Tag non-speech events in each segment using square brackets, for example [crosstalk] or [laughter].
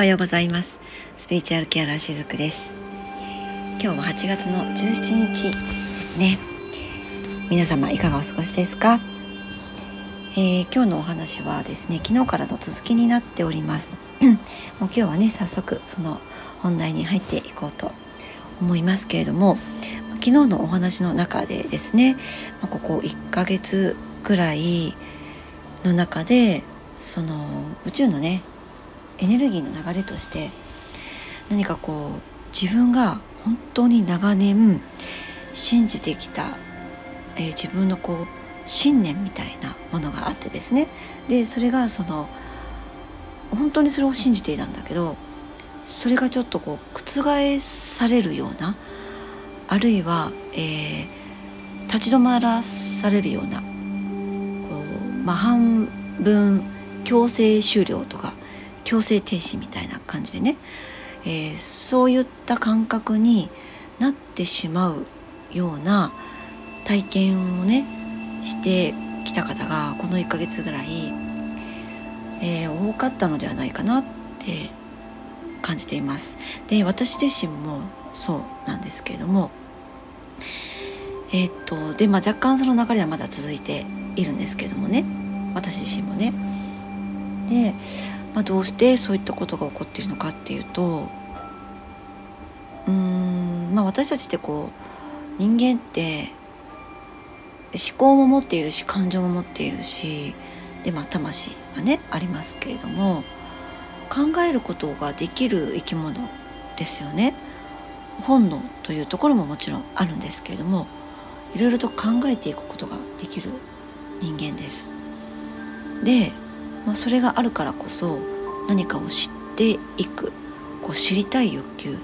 はようございます。スピリチュアルケアラーしずくです。今日は8月の17日ですね。皆様いかがお過ごしですか、えー、今日のお話はですね昨日からの続きになっております。[clears throat] もう今日はね早速その本題に入っていこうと思いますけれども昨日のお話の中でですねここ1ヶ月くらいの中でその宇宙のねエネルギーの流れとして何かこう自分が本当に長年信じてきた、えー、自分のこう信念みたいなものがあってですね。でそれがその本当にそれを信じていたんだけどそれがちょっとこう覆されるようなあるいは、えー、立ち止まらされるようなこう、まあ、半分強制終了と強制停止みたいな感じでね、えー、そういった感覚になってしまうような体験をねしてきた方がこの1ヶ月ぐらい、えー、多かったのではないかなって感じています。で私自身もそうなんですけれどもえー、っとでまあ若干その流れはまだ続いているんですけどもね私自身もね。でまあ、どうしてそういったことが起こっているのかっていうとうーん、まあ、私たちってこう人間って思考も持っているし感情も持っているしでまあ魂がねありますけれども考えることができる生き物ですよね。本能というところももちろんあるんですけれどもいろいろと考えていくことができる人間です。でまあ、それがあるからこそ何かを知っていくこう知りたい欲求っ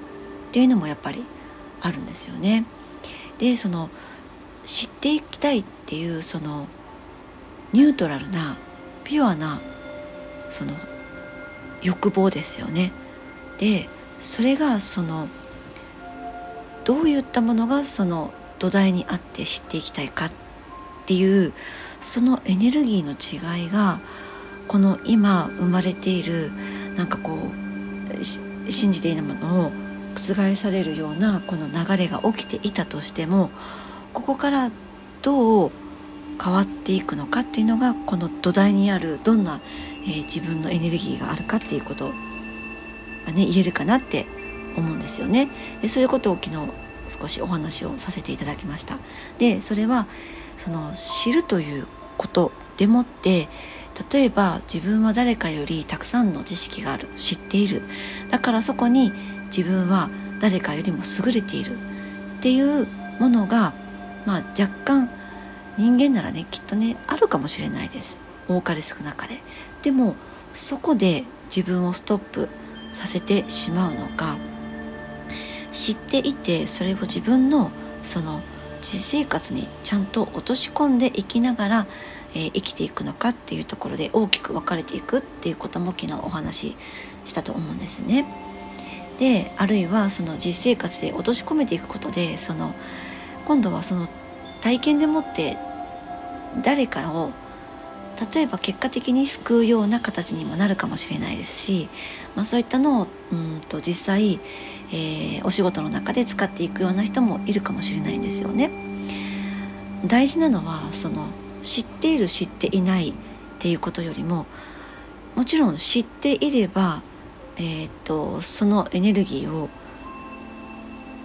ていうのもやっぱりあるんですよね。でその知っていきたいっていうそのニュートラルなピュアなその欲望ですよね。でそれがそのどういったものがその土台にあって知っていきたいかっていうそのエネルギーの違いがこの今生まれているなんかこう信じているものを覆されるようなこの流れが起きていたとしてもここからどう変わっていくのかっていうのがこの土台にあるどんな、えー、自分のエネルギーがあるかっていうことがね言えるかなって思うんですよね。でそういうことを昨日少しお話をさせていただきました。でそれはその知るということでもって例えば自分は誰かよりたくさんの知識がある知っている。だからそこに自分は誰かよりも優れている。っていうものが、まあ、若干人間ならねきっとねあるかもしれないです。多かれ少なかれ。でもそこで自分をストップさせてしまうのか知っていてそれを自分のその実生活にちゃんと落とし込んでいきながらえー、生きていくのかっていうところで大きく分かれていくっていうことも昨日お話ししたと思うんですね。であるいはその実生活で落とし込めていくことでその今度はその体験でもって誰かを例えば結果的に救うような形にもなるかもしれないですし、まあ、そういったのをうんと実際、えー、お仕事の中で使っていくような人もいるかもしれないんですよね。大事なのはその知っている知っていないっていうことよりももちろん知っていれば、えーと、そのエネルギーを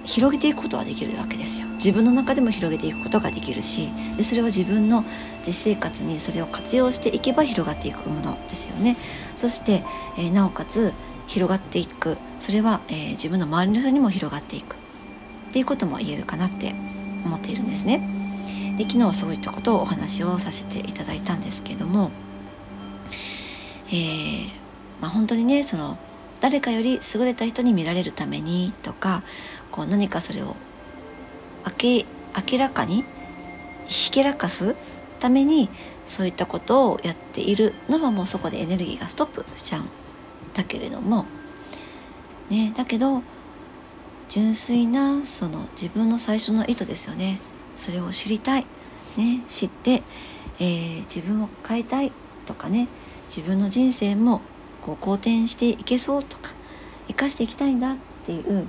広げていくことはできるわけですよ。自分の中でも広げていくことができるしでそれは自分の実生活にそれを活用していけば広がっていくものですよね。そして、えー、なおかつ広がっていく。それは、えー、自分の周りの人にも広がっていく。っていうことも言えるかなって思っているんですね。で昨日はそういったことをお話をさせていただいたんですけども、えー、まあ、本当にねその誰かより優れた人に見られるためにとかこう何かそれを明明らかにひけらかすためにそういったことをやっているのはもうそこでエネルギーがストップしちゃうんだけれどもねだけど純粋なその自分の最初の意図ですよね。それを知りたい、ね、知って、えー、自分を変えたいとかね自分の人生もこう好転していけそうとか生かしていきたいんだっていう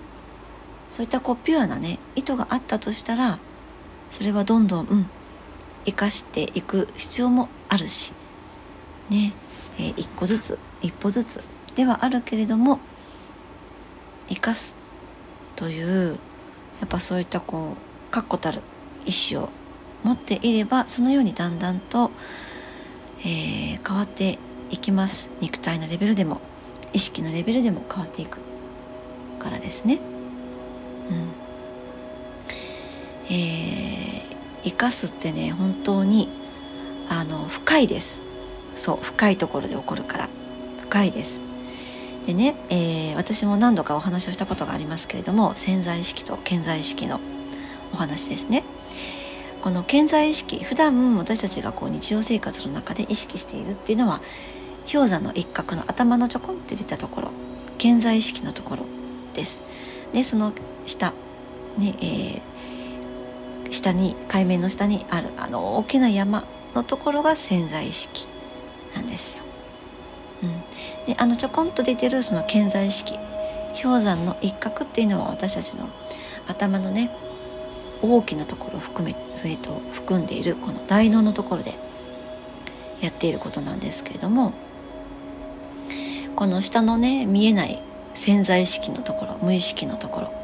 そういったこうピュアなね意図があったとしたらそれはどんどん、うん、生かしていく必要もあるしね、えー、一個ずつ一歩ずつではあるけれども生かすというやっぱそういったこう確固たる意思を持っていればそのようにだんだんと、えー、変わっていきます。肉体のレベルでも意識のレベルでも変わっていくからですね。うん、えー、生かすってね本当にあの深いです。そう深いところで起こるから。深いです。でね、えー、私も何度かお話をしたことがありますけれども潜在意識と健在意識のお話ですね。この健在意識普段私たちがこう日常生活の中で意識しているっていうのは氷山の一角の頭のちょこんって出たところ健在意識のところですでその下ねえー、下に海面の下にあるあの大きな山のところが潜在意識なんですよ。うん、であのちょこんと出てるその健在意識氷山の一角っていうのは私たちの頭のね大きなところを含めそれと含んでいるこの大脳のところでやっていることなんですけれどもこの下のね見えない潜在意識のところ無意識のところ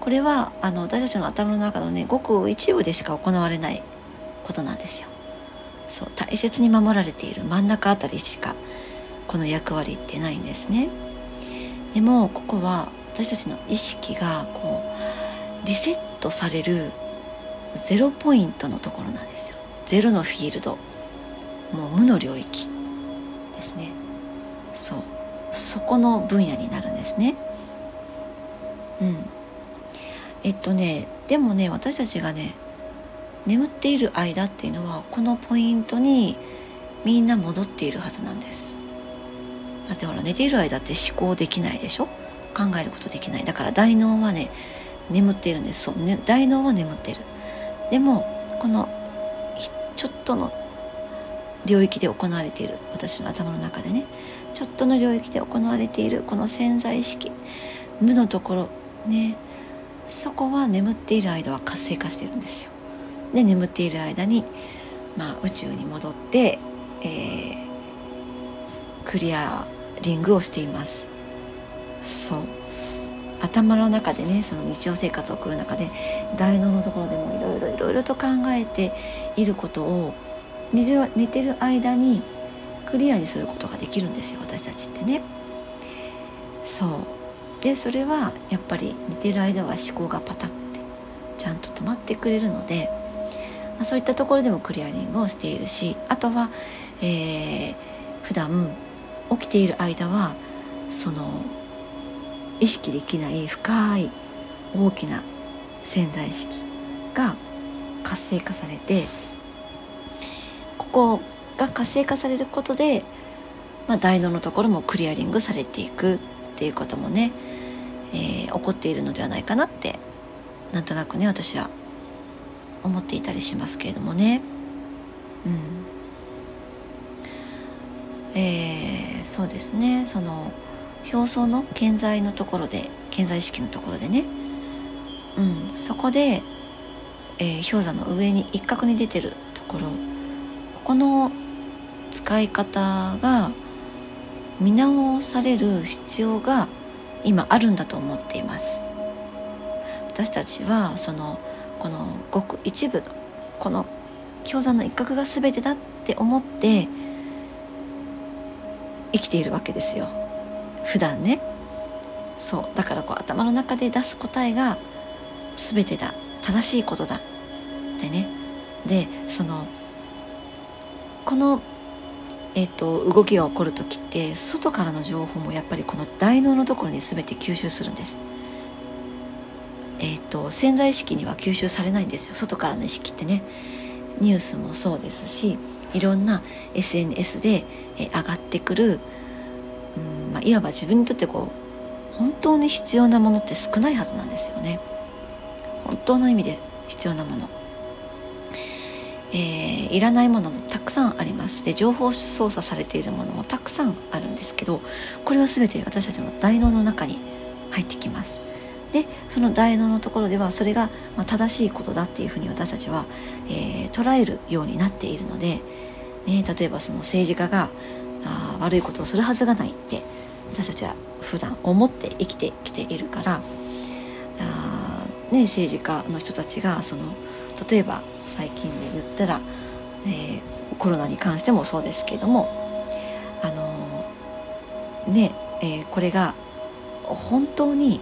これはあの私たちの頭の中のねごく一部でしか行われないことなんですよ。そう大切に守られている真ん中あたりしかこの役割ってないんですね。でもここは私たちの意識がこうリセットされるゼロポイントのところなんですよ。ゼロのフィールドもう無の領域ですね。そうそこの分野になるんですね。うんえっとねでもね私たちがね眠っている間っていうのはこのポイントにみんな戻っているはずなんですだってほら寝ている間って思考できないでしょ？考えることできないだから大脳はね眠っているんです。そう、ね、大脳は眠っている。でもこのちょっとの領域で行われている。私の頭の中でね。ちょっとの領域で行われている。この潜在意識。無のところ。ね。そこは眠っている間は活性化してるんですよ。で眠っている間に、まあ、宇宙に戻って、えー、クリアリングをしています。そう。頭の中でねその日常生活を送る中で大脳のところでもいろいろいろいろと考えていることを寝てる間にクリアにすることができるんですよ私たちってね。そうでそれはやっぱり寝てる間は思考がパタッてちゃんと止まってくれるので、まあ、そういったところでもクリアリングをしているしあとは、えー、普段起きている間はその意識できない深い大きな潜在意識が活性化されてここが活性化されることで、まあ、大脳のところもクリアリングされていくっていうこともねえー、起こっているのではないかなってなんとなくね私は思っていたりしますけれどもね。うんえー、そうですねその表層の健在のところで健在意識のところでね、うん、そこで、えー、氷山の上に一角に出てるところ。ここの使い方が見直される必要が今あるんだと思っています。私たちはそのこのごく一部のこの氷山の一角が全てだって思って生きているわけですよ。普段ね。そう。だからこう頭の中で出す答えが全てだ。正しいことだ。ってね。でそのこのえーと、動きが起こる時って外からの情報もやっぱりこの大脳のところに全て吸収するんです。えーと、潜在意識には吸収されないんですよ。外からの意識ってね。ニュースもそうですしいろんな SNS で、上がってくる、うんまあ、いわば自分にとってこう本当に必要なものって少ないはずなんですよね。本当の意味で必要なもの。えー、いらないものもたくさんありますで情報操作されているものもたくさんあるんですけどこれは全て私たちの大脳の中に入ってきますでその大脳のところではそれが正しいことだっていうふうに私たちは、えー、捉えるようになっているので、ね、例えばその政治家があ悪いことをするはずがないって私たちは普段思って生きてきているからあ、ね、政治家の人たちがその例えば最近で言ったら、えー、コロナに関してもそうですけれどもあのー、ね、えー、これが本当に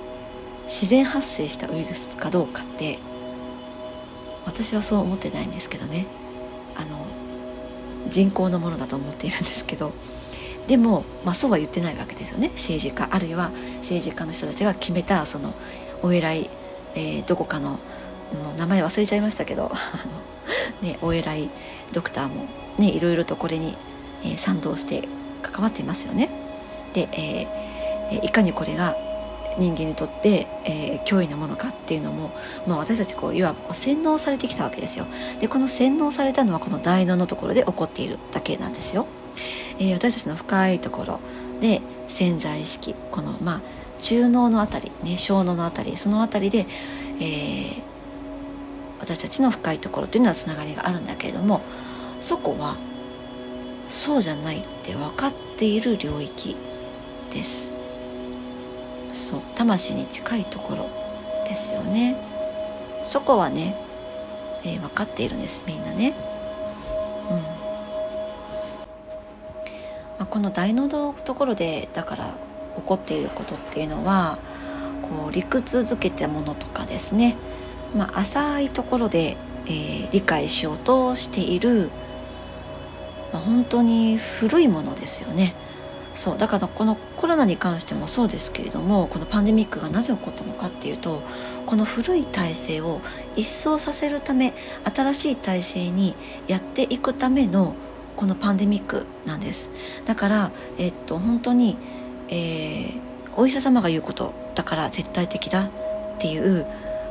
自然発生したウイルスかどうかって私はそう思ってないんですけどね。あの人工のものだと思っているんですけど。でも、まあ、そうは言ってないわけですよね政治家あるいは政治家の人たちが決めたそのお偉い、えー、どこかのもう名前忘れちゃいましたけど [laughs] ね、お偉いドクターも、ね、いろいろとこれに、えー、賛同して関わっていますよね。で、えー、いかにこれが人間にとって、えー、脅威なものかっていうのも、まあ、私たちこういわば洗脳されてきたわけですよ。でこの洗脳されたのはこの大脳のところで起こっているだけなんですよ。えー、私たちの深いところで潜在意識このまあ中脳のあたりね小脳のあたりそのあたりで、えー、私たちの深いところというのはつながりがあるんだけれどもそこはそうじゃないって分かっている領域です。そう魂に近いところですよね。そこはね、えー、分かっているんですみんなね。この大脳のところでだから起こっていることっていうのはこう理屈づけたものとかですね、まあ、浅いところで、えー、理解しようとしている、まあ、本当に古いものですよね。そうだからこのコロナに関してもそうですけれどもこのパンデミックがなぜ起こったのかっていうとこの古い体制を一掃させるため新しい体制にやっていくためのこのパンデミックなんです。だから、えっと、本当に、えー、お医者様が言うことだから絶対的だっていう、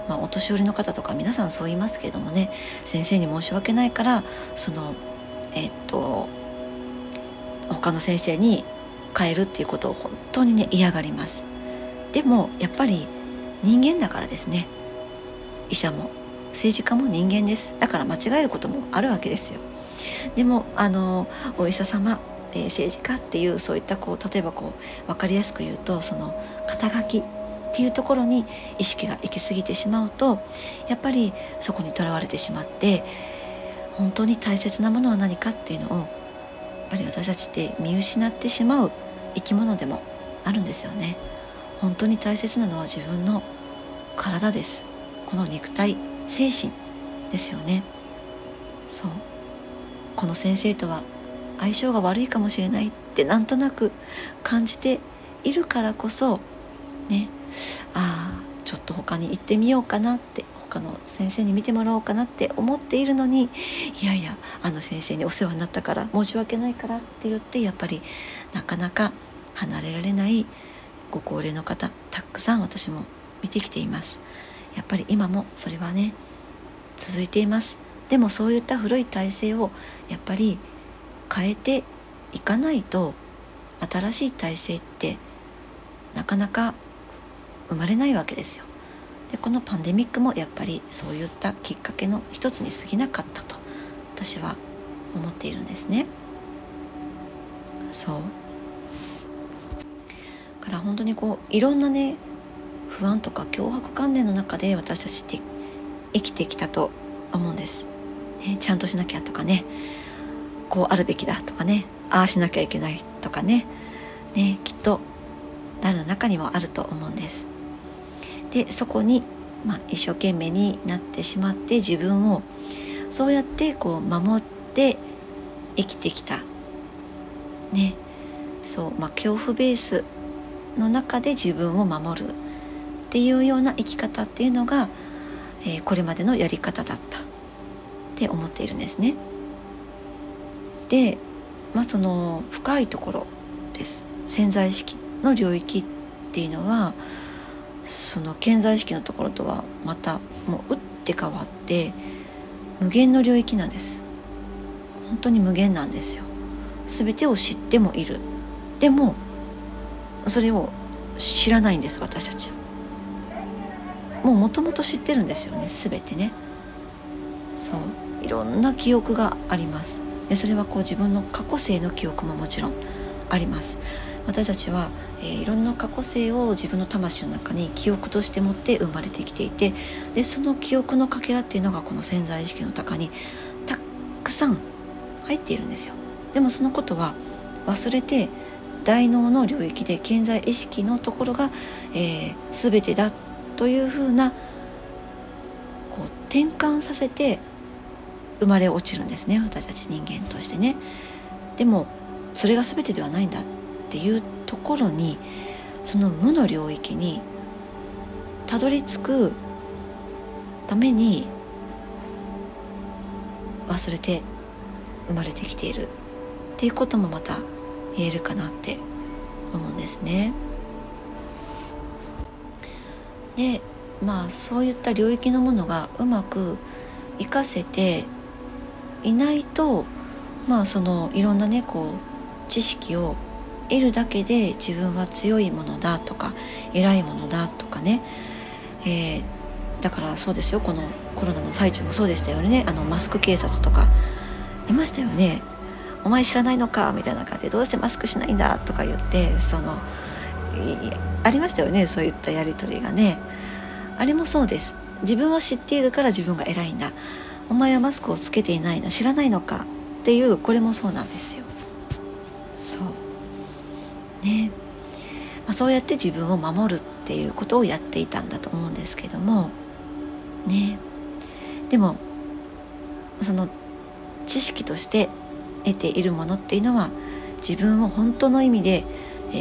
まあ、お年寄りの方とか皆さんそう言いますけれどもね先生に申し訳ないからそのえっと他の先生に変えるっていうことを本当にね嫌がります。でもやっぱり人間だからですね。医者も政治家も人間です。だから間違えることもあるわけですよ。でもあのお医者様、えー、政治家っていうそういったこう例えばこう分かりやすく言うとその肩書きっていうところに意識が行き過ぎてしまうとやっぱりそこにとらわれてしまって本当に大切なものは何かっていうのをやっぱり私たちって見失ってしまう生き物でもあるんですよね。本当に大切なのは自分の体です。この肉体精神ですよね。そう。この先生とは相性が悪いかもしれないってなんとなく感じているからこそねああちょっと他に行ってみようかなって他の先生に見てもらおうかなって思っているのにいやいやあの先生にお世話になったから申し訳ないからって言ってやっぱりなかなか離れられないご高齢の方たくさん私も見てきています。やっぱり今もそれはね続いています。でもそういった古い体制をやっぱり変えていかないと新しい体制ってなかなか生まれないわけですよでこのパンデミックもやっぱりそういったきっかけの一つに過ぎなかったと私は思っているんですね。そうだから本当にこういろんなね不安とか脅迫観念の中で私たちって生きてきたと思うんです。ね、ちゃんとしなきゃとかねこうあるべきだとかねああしなきゃいけないとかねねきっと誰の中にもあると思うんです。でそこに、まあ、一生懸命になってしまって自分をそうやってこう守って生きてきた。ね。そうまあ恐怖ベースの中で自分を守るっていうような生き方っていうのが、えー、これまでのやり方だった。って思っているんですね。で、まあ、その深いところです。潜在意識の領域っていうのはその健在意識のところとはまたもう打って変わって無限の領域なんです。本当に無限なんですよ。全てを知ってもいる。でもそれを知らないんです私たち。はもうもともと知ってるんですよね全てね。そう。いろんな記憶があります。でそれはこう自分の過去性の記憶ももちろんあります。私たちは、えー、いろんな過去性を自分の魂の中に記憶として持って生まれてきていてでその記憶のかけらっていうのがこの潜在意識の中にたくさん入っているんですよ。でもそのことは忘れて大脳の領域で健在意識のところが、えー、全てだというふうなこう転換させて生まれ落ちるんですね私たち人間としてね。でもそれが全てではないんだっていうところにその無の領域にたどり着くために忘れて生まれてきているっていうこともまた言えるかなって思うんですね。でまあそういった領域のものがうまく活かせていないとまあそのいろんなねこう知識を得るだけで自分は強いものだとか偉いものだとかね、えー、だからそうですよ。このコロナの最中もそうでしたよね。あのマスク警察とか。いましたよね。お前知らないのか？みたいな感じでどうしてマスクしないんだとか言ってそのありましたよね。そういったやり取りがね。あれもそうです。自分は知っているから自分が偉いんだ。お前はマスクをつけていないの知らないのか？っていうこれもそうなんですよ。そう。ね、まあ、そうやって自分を守るっていうことをやっていたんだと思うんですけども。ね。でもその知識として得ているものっていうのは自分を本当の意味で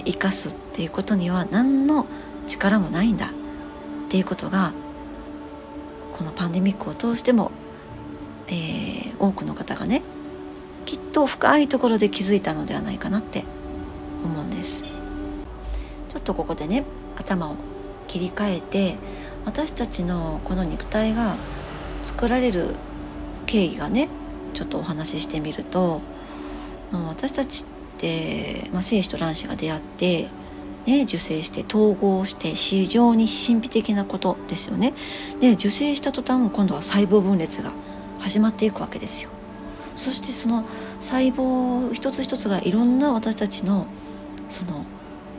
生かすっていうことには何の力もないんだっていうことがこのパンデミックを通しても、えー、多くの方がねきっと深いところで気づいたのではないかなって思うんですちょっとここでね頭を切り替えて私たちのこの肉体が作られる経緯がねちょっとお話ししてみると私たちって、まあ、精子と卵子が出会って、ね、受精して統合して非常に神秘的なことですよね。で受精した途端今度は細胞分裂が始まっていくわけですよ。そしてその細胞一つ一つがいろんな私たちのその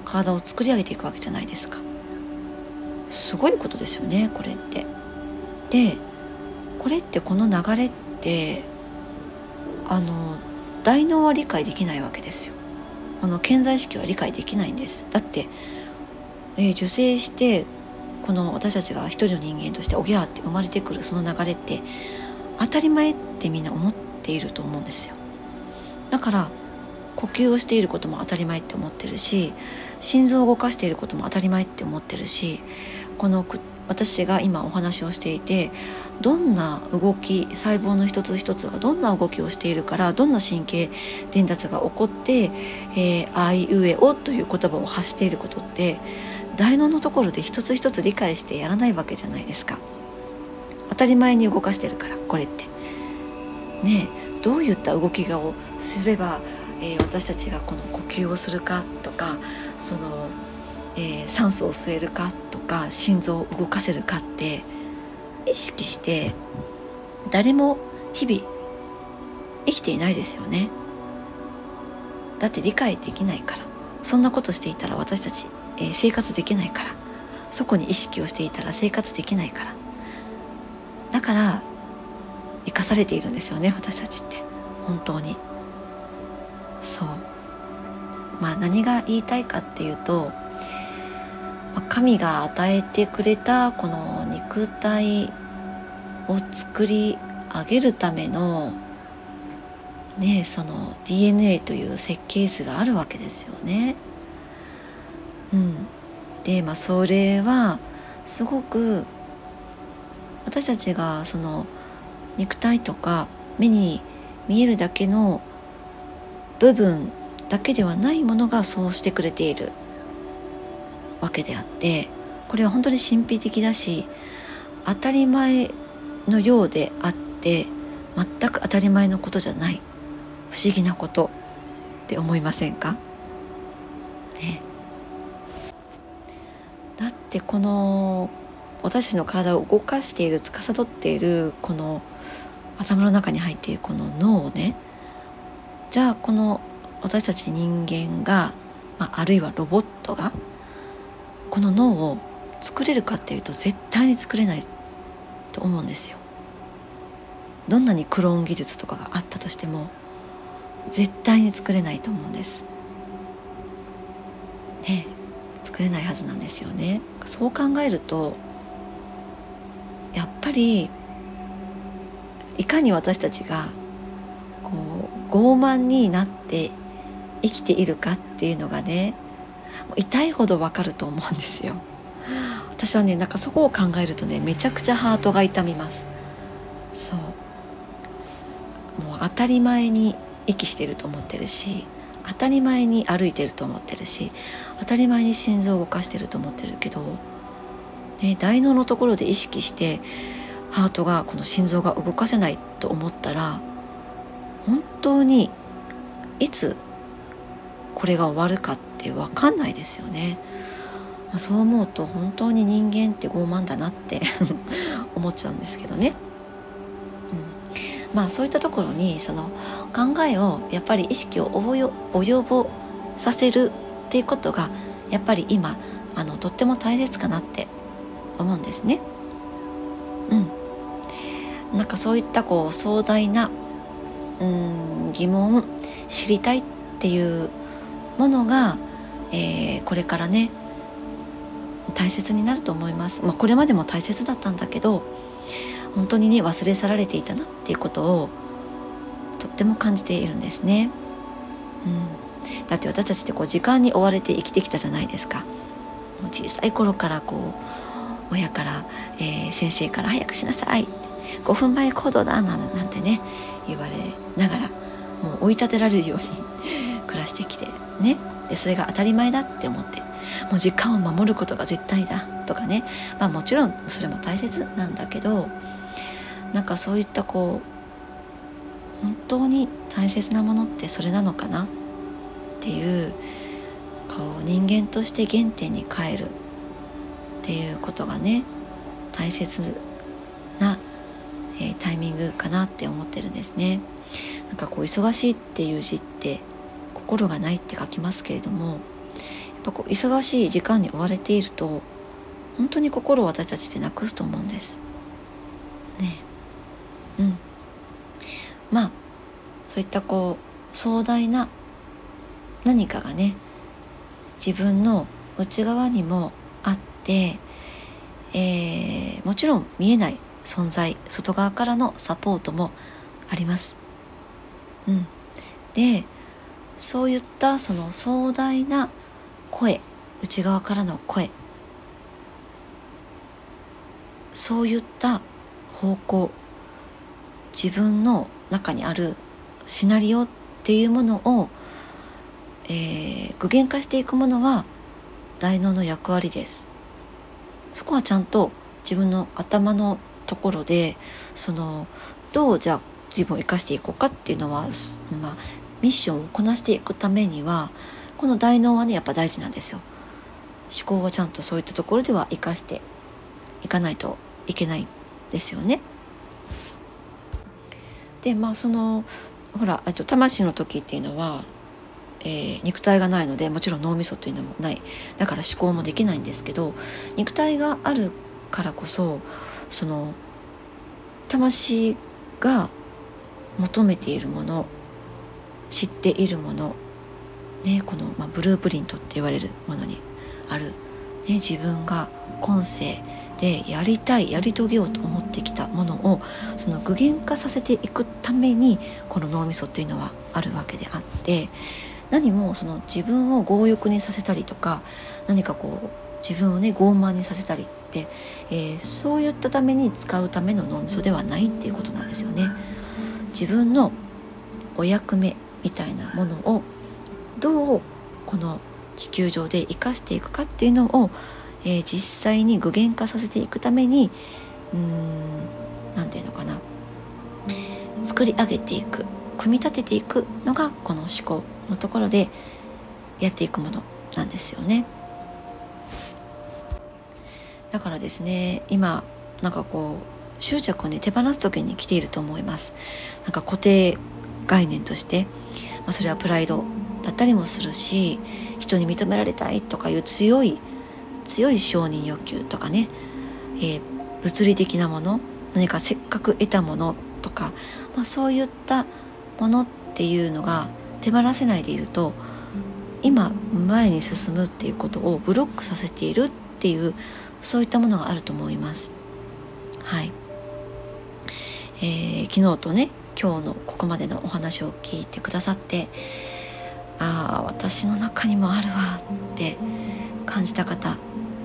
体を作り上げていくわけじゃないですか。すごいことですよねこれって。でこれってこの流れってあの大脳は理解できないわけですよこの健在意識は理解できないんですだって、えー、受精してこの私たちが一人の人間としておぎゃーって生まれてくるその流れって当たり前ってみんな思っていると思うんですよ。だから呼吸をしていることも当たり前って思ってるし心臓を動かしていることも当たり前って思ってるしこの私が今お話をしていてどんな動き細胞の一つ一つがどんな動きをしているからどんな神経伝達が起こって「えー、あいうえお」という言葉を発していることって大脳のところで一つ一つ理解してやらないわけじゃないですか。当たり前に動かしてるからこれって。ねどういった動きをすれば、えー、私たちがこの呼吸をするかとかその、えー、酸素を吸えるかとか心臓を動かせるかって意識して誰も日々生きていないですよね。だって理解できないから。そんなことしていたら私たち、えー、生活できないから。そこに意識をしていたら生活できないから。から生かされているんですよね私たちって。本当に。そう。まあ何が言いたいかっていうと神が与えてくれたこの肉体を作り上げるためのねその DNA という設計図があるわけですよね。うん、でまあそれはすごく私たちがその肉体とか目に見えるだけの部分だけではないものがそうしてくれているわけであってこれは本当に神秘的だし当たり前のようであって全く当たり前のことじゃない不思議なことって思いませんか？ね。だってこの私たちの体を動かしている司っているこの頭の中に入っているこの脳をねじゃあこの私たち人間が、まあ、あるいはロボットがこの脳を作れるかっていうと絶対に作れないと思うんですよ。どんなにクローン技術とかがあったとしても絶対に作れないと思うんです。ね作れないはずなんですよね。そう考えるとりいかに私たちがこう傲慢になって生きているかっていうのがね痛いほどわかると思うんですよ。私はねなんかそこを考えるとねめちゃくちゃハートが痛みます。そうもう当たり前に息してると思ってるし当たり前に歩いてると思ってるし当たり前に心臓を動かしてると思ってるけど、ね、大脳のところで意識してハートがこの心臓が動かせないと思ったら本当にいつこれが終わるかって分かんないですよね。ま、そう思うと本当に人間って傲慢だなって [laughs] 思っちゃうんですけどね。うんまあそういったところにその考えをやっぱり意識を及ぼさせるっていうことがやっぱり今あのとっても大切かなって思うんですね。なんかそういったこう壮大なうん疑問知りたいっていうものが、えー、これからね大切になると思います。まあ、これまでも大切だったんだけど本当にね忘れ去られていたなっていうことをとっても感じているんですね。うん、だって私たちってこう時間に追われて生きてきたじゃないですか。小さい頃からこう親から、えー、先生から「早くしなさい」「5分前行動だ」なんてね言われながらもう追い立てられるように暮らしてきてね。[laughs] でそれが当たり前だって思ってもう時間を守ることが絶対だとかね。まあもちろんそれも大切なんだけどなんかそういったこう本当に大切なものってそれなのかなっていうこう人間として原点に帰るっていうことがね大切、えー、タイミングかなって思ってるんですね。なんかこう忙しいっていう字って心がないって書きますけれどもやっぱこう忙しい時間に追われていると本当に心を私たちってなくすと思うんです。ねうんまあそういったこう壮大な何かがね自分の内側にもあって、えー、もちろん見えない存在外側からのサポートもあります。うん、でそういったその壮大な声内側からの声そういった方向自分の中にあるシナリオっていうものを、えー、具現化していくものは大脳の役割です。そこはちゃんと自分の頭のところでそのどうじゃあ自分を生かしていこうかっていうのは、まあ、ミッションをこなしていくためにはこの大脳はねやっぱ大事なんですよ。思考はちゃんとそういったところでは生かしていかないといけないですよね。でまあそのほらと魂の時っていうのは、えー、肉体がないのでもちろん脳みそというのもないだから思考もできないんですけど肉体があるからこそその魂が求めているもの知っているもの、ね、この、まあ、ブループリントって言われるものにある、ね、自分が今世でやりたいやり遂げようと思ってきたものをその具現化させていくためにこの脳みそっていうのはあるわけであって何もその自分を強欲にさせたりとか何かこう自分をね傲慢にさせたりって、えー、そういったために使うための脳みそではないっていうことなんですよね。自分のお役目みたいなものをどうこの地球上で生かしていくかっていうのをえー、実際に具現化させていくためにうーん何て言うのかな作り上げていく組み立てていくのがこの思考のところでやっていくものなんですよね。だからですね今なんかこう執着をね手放す時に来ていると思います。なんか固定概念として、まあ、それはプライドだったりもするし人に認められたいとかいう強い強い承認欲求とかね、えー、物理的なもの何かせっかく得たものとか、まあ、そういったものっていうのが手放せないでいると今前に進むっていうことをブロックさせているっていうそういったものがあると思います。はい、えー、昨日とね今日のここまでのお話を聞いてくださってああ私の中にもあるわって感じた方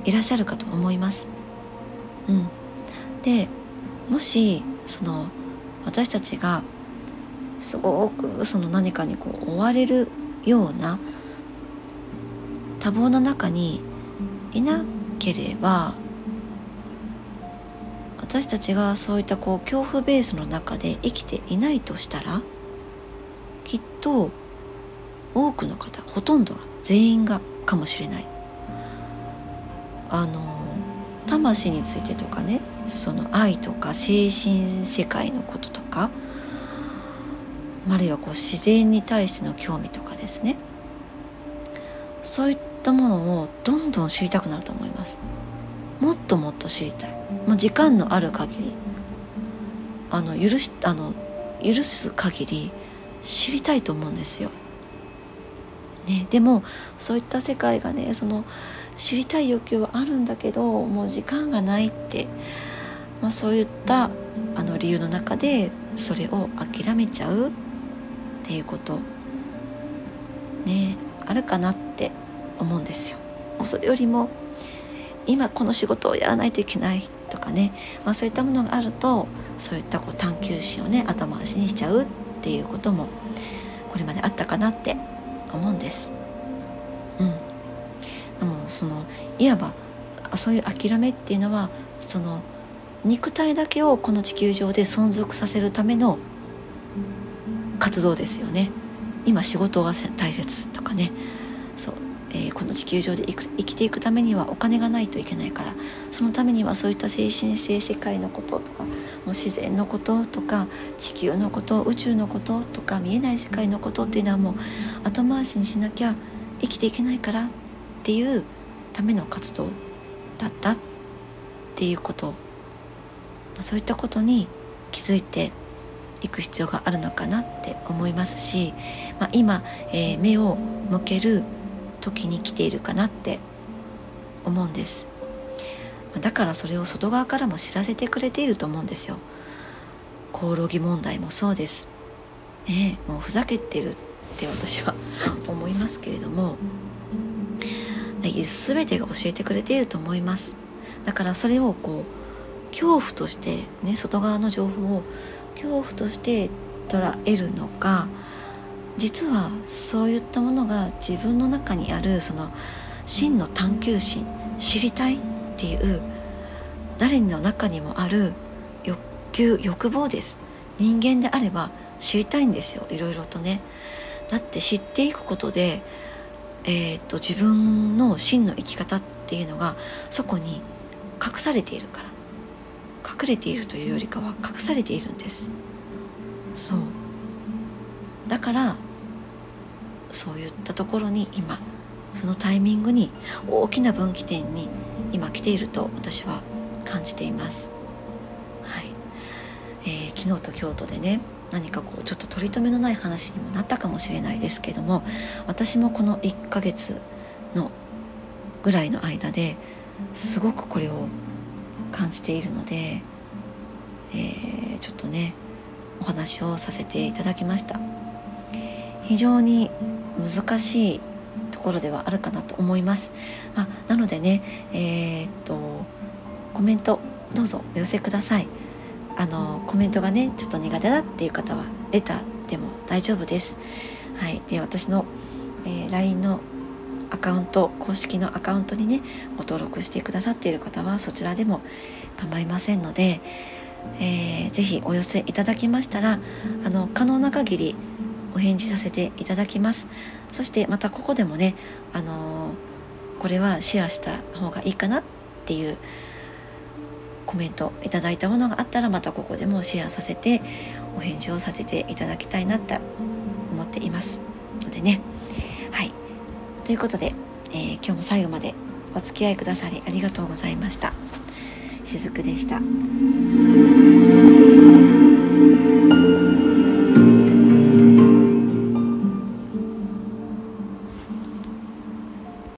いらっしゃるかと思います。うん、でもしその私たちがすごくその何かにこう追われるような多忙の中にいなければ私たちがそういったこう恐怖ベースの中で生きていないとしたらきっと多くの方ほとんどは全員がかもしれない。あの魂についてとかねその愛とか精神世界のこととかあるいはこう自然に対しての興味とかですね。そういったものをどんどん知りたくなると思います。もっともっと知りたい。もう時間のある限りあの許しあの許す限り知りたいと思うんですよ。ね、でもそういった世界がねその知りたい欲求はあるんだけどもう時間がないって、まあ、そういったあの理由の中でそれを諦めちゃうっていうこと。ねあるかなって。思うんですよ。それよりも今この仕事をやらないといけないとかね、まあ、そういったものがあるとそういったこう探求心をね後回しにしちゃうっていうこともこれまであったかなって思うんです。うん、でもそのいわばそういう諦めっていうのはその肉体だけをこの地球上で存続させるための活動ですよね。今仕事が大切とかねそうえー、この地球上で生きていくためにはお金がないといけないからそのためにはそういった精神性世界のこととかもう自然のこととか地球のこと宇宙のこととか見えない世界のことっていうのはもう後回しにしなきゃ生きていけないからっていうための活動だったっていうこと。そういったことに気づいていく必要があるのかなって思いますし、まあ、今、えー、目を向ける時に来ているかなって思うんです。だからそれを外側からも知らせてくれていると思うんですよ。コオロギ問題もそうです。ねもうふざけてるって私は [laughs] 思いますけれども。全てが教えてくれていると思います。だからそれをこう恐怖としてね外側の情報を恐怖として捉えるのか実はそういったものが自分の中にあるその真の探求心知りたいっていう誰の中にもある欲求欲望です。人間であれば知りたいんですよ。いろいろとね。だって知っていくことで、えーと、と自分の真の生き方っていうのがそこに隠されているから。隠れているというよりかは隠されているんです。そう。だからそういったところに今そのタイミングに大きな分岐点に今来ていると私は感じています。はいえー、昨日と京都でね何かこうちょっと取り留めのない話にもなったかもしれないですけども私もこの1ヶ月のぐらいの間ですごくこれを感じているので、えー、ちょっとねお話をさせていただきました非常に難しいところではあるかなと思います。あなのでね、えー、っとコメントどうぞお寄せください。あのコメントがねちょっと苦手だっていう方はレターでも大丈夫です。はい、で私の、えー、LINE のアカウント公式のアカウントにねご登録してくださっている方はそちらでも構いませんのでえー、ぜひお寄せいただきましたらあの可能な限りお返事させていただきます。そしてまたここでもねあのー、これはシェアした方がいいかなっていうコメントいただいたものがあったらまたここでもシェアさせてお返事をさせていただきたいなって思っています。のでね。はい。ということで、えー、今日も最後までお付き合いくださりありがとうございました。しずくでした。